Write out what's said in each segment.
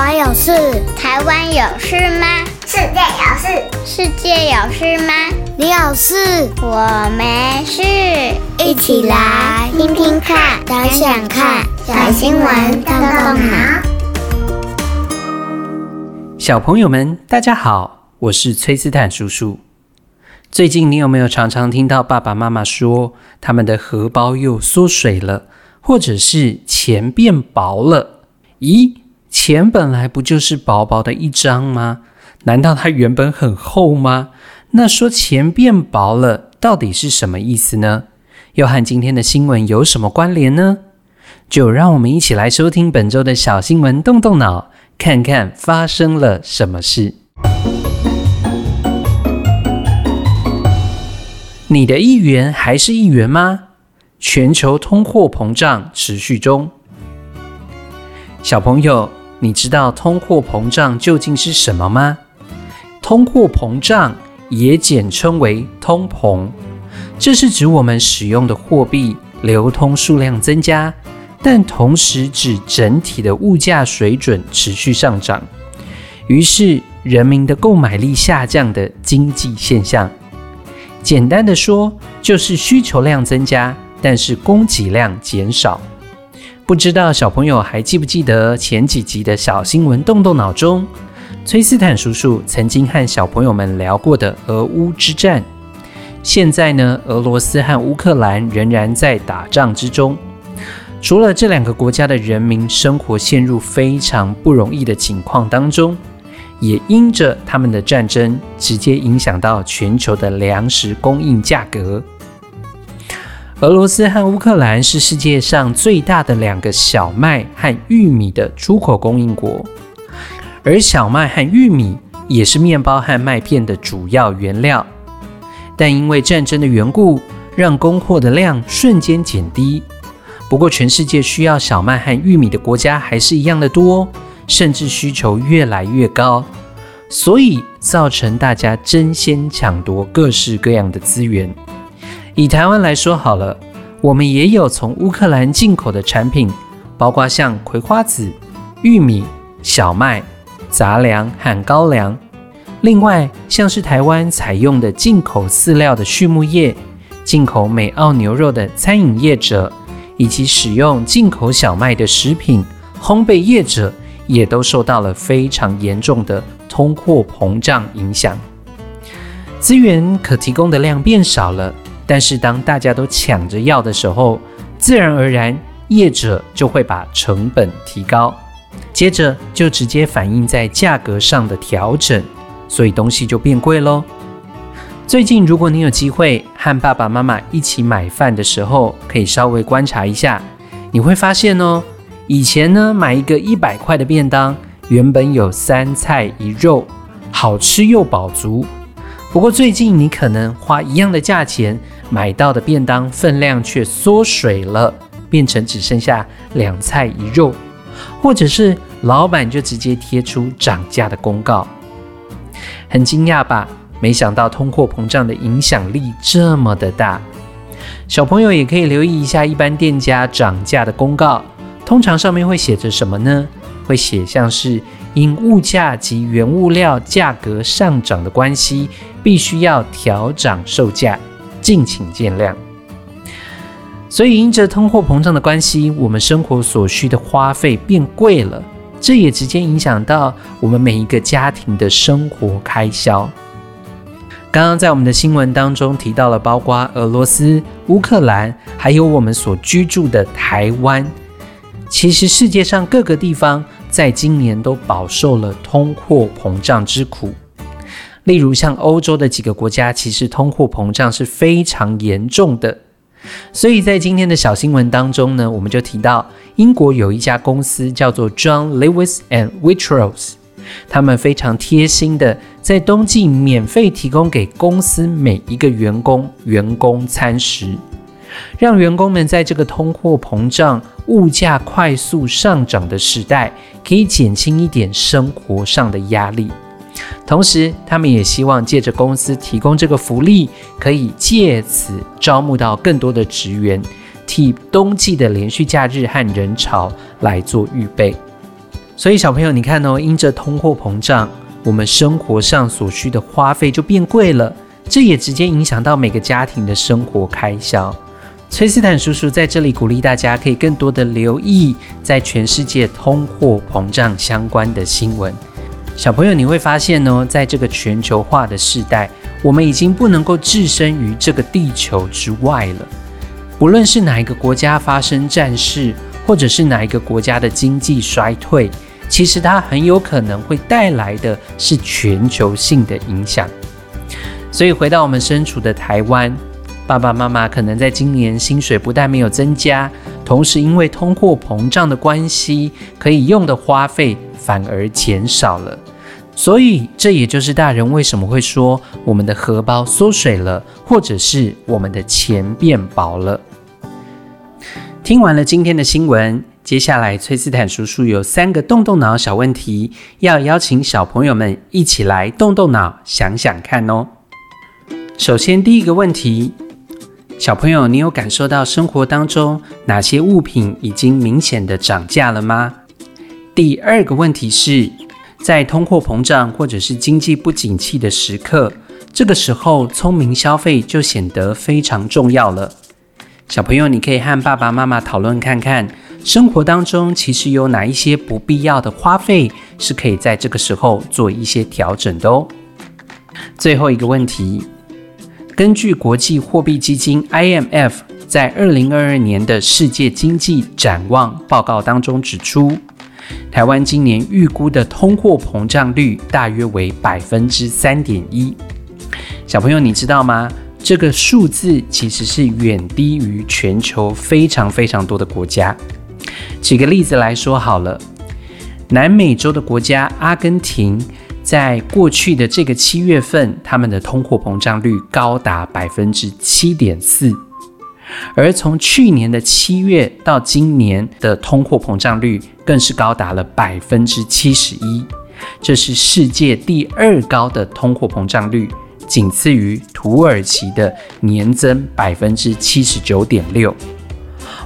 湾有事？台湾有事吗？世界有事？世界有事吗？你有事？我没事。一起来听听看，想想看，小新闻动动脑。小朋友们，大家好，我是崔斯坦叔叔。最近你有没有常常听到爸爸妈妈说，他们的荷包又缩水了，或者是钱变薄了？咦？钱本来不就是薄薄的一张吗？难道它原本很厚吗？那说钱变薄了，到底是什么意思呢？又和今天的新闻有什么关联呢？就让我们一起来收听本周的小新闻，动动脑，看看发生了什么事。你的一元还是一元吗？全球通货膨胀持续中。小朋友。你知道通货膨胀究竟是什么吗？通货膨胀也简称为通膨，这是指我们使用的货币流通数量增加，但同时指整体的物价水准持续上涨，于是人民的购买力下降的经济现象。简单的说，就是需求量增加，但是供给量减少。不知道小朋友还记不记得前几集的小新闻？动动脑中，崔斯坦叔叔曾经和小朋友们聊过的俄乌之战。现在呢，俄罗斯和乌克兰仍然在打仗之中。除了这两个国家的人民生活陷入非常不容易的情况当中，也因着他们的战争，直接影响到全球的粮食供应价格。俄罗斯和乌克兰是世界上最大的两个小麦和玉米的出口供应国，而小麦和玉米也是面包和麦片的主要原料。但因为战争的缘故，让供货的量瞬间减低。不过，全世界需要小麦和玉米的国家还是一样的多，甚至需求越来越高，所以造成大家争先抢夺各式各样的资源。以台湾来说好了，我们也有从乌克兰进口的产品，包括像葵花籽、玉米、小麦、杂粮和高粱。另外，像是台湾采用的进口饲料的畜牧业、进口美澳牛肉的餐饮业者，以及使用进口小麦的食品烘焙业者，也都受到了非常严重的通货膨胀影响。资源可提供的量变少了。但是当大家都抢着要的时候，自然而然业者就会把成本提高，接着就直接反映在价格上的调整，所以东西就变贵喽。最近如果你有机会和爸爸妈妈一起买饭的时候，可以稍微观察一下，你会发现哦，以前呢买一个一百块的便当，原本有三菜一肉，好吃又饱足。不过最近你可能花一样的价钱。买到的便当分量却缩水了，变成只剩下两菜一肉，或者是老板就直接贴出涨价的公告。很惊讶吧？没想到通货膨胀的影响力这么的大。小朋友也可以留意一下一般店家涨价的公告，通常上面会写着什么呢？会写像是因物价及原物料价格上涨的关系，必须要调涨售价。敬请见谅。所以，因着通货膨胀的关系，我们生活所需的花费变贵了，这也直接影响到我们每一个家庭的生活开销。刚刚在我们的新闻当中提到了，包括俄罗斯、乌克兰，还有我们所居住的台湾。其实，世界上各个地方在今年都饱受了通货膨胀之苦。例如，像欧洲的几个国家，其实通货膨胀是非常严重的。所以在今天的小新闻当中呢，我们就提到英国有一家公司叫做 John Lewis and Waitrose，他们非常贴心的在冬季免费提供给公司每一个员工员工餐食，让员工们在这个通货膨胀、物价快速上涨的时代，可以减轻一点生活上的压力。同时，他们也希望借着公司提供这个福利，可以借此招募到更多的职员，替冬季的连续假日和人潮来做预备。所以小朋友，你看哦，因着通货膨胀，我们生活上所需的花费就变贵了，这也直接影响到每个家庭的生活开销。崔斯坦叔叔在这里鼓励大家，可以更多的留意在全世界通货膨胀相关的新闻。小朋友，你会发现呢，在这个全球化的时代，我们已经不能够置身于这个地球之外了。不论是哪一个国家发生战事，或者是哪一个国家的经济衰退，其实它很有可能会带来的是全球性的影响。所以，回到我们身处的台湾。爸爸妈妈可能在今年薪水不但没有增加，同时因为通货膨胀的关系，可以用的花费反而减少了。所以这也就是大人为什么会说我们的荷包缩水了，或者是我们的钱变薄了。听完了今天的新闻，接下来崔斯坦叔叔有三个动动脑小问题，要邀请小朋友们一起来动动脑，想想看哦。首先第一个问题。小朋友，你有感受到生活当中哪些物品已经明显的涨价了吗？第二个问题是，在通货膨胀或者是经济不景气的时刻，这个时候聪明消费就显得非常重要了。小朋友，你可以和爸爸妈妈讨论看看，生活当中其实有哪一些不必要的花费是可以在这个时候做一些调整的哦。最后一个问题。根据国际货币基金 IMF 在二零二二年的世界经济展望报告当中指出，台湾今年预估的通货膨胀率大约为百分之三点一。小朋友，你知道吗？这个数字其实是远低于全球非常非常多的国家。举个例子来说好了，南美洲的国家阿根廷。在过去的这个七月份，他们的通货膨胀率高达百分之七点四，而从去年的七月到今年的通货膨胀率更是高达了百分之七十一，这是世界第二高的通货膨胀率，仅次于土耳其的年增百分之七十九点六。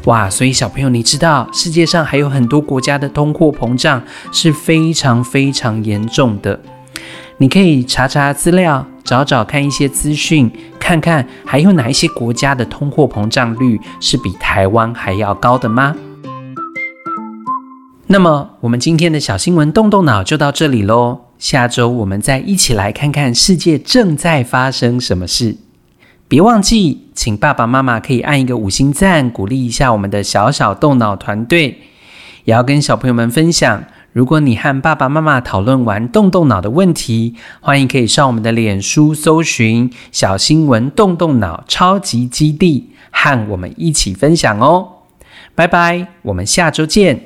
哇，所以小朋友，你知道世界上还有很多国家的通货膨胀是非常非常严重的。你可以查查资料，找找看一些资讯，看看还有哪一些国家的通货膨胀率是比台湾还要高的吗？那么，我们今天的小新闻动动脑就到这里喽。下周我们再一起来看看世界正在发生什么事。别忘记，请爸爸妈妈可以按一个五星赞，鼓励一下我们的小小动脑团队。也要跟小朋友们分享，如果你和爸爸妈妈讨论完动动脑的问题，欢迎可以上我们的脸书搜寻“小新闻动动脑超级基地”，和我们一起分享哦。拜拜，我们下周见。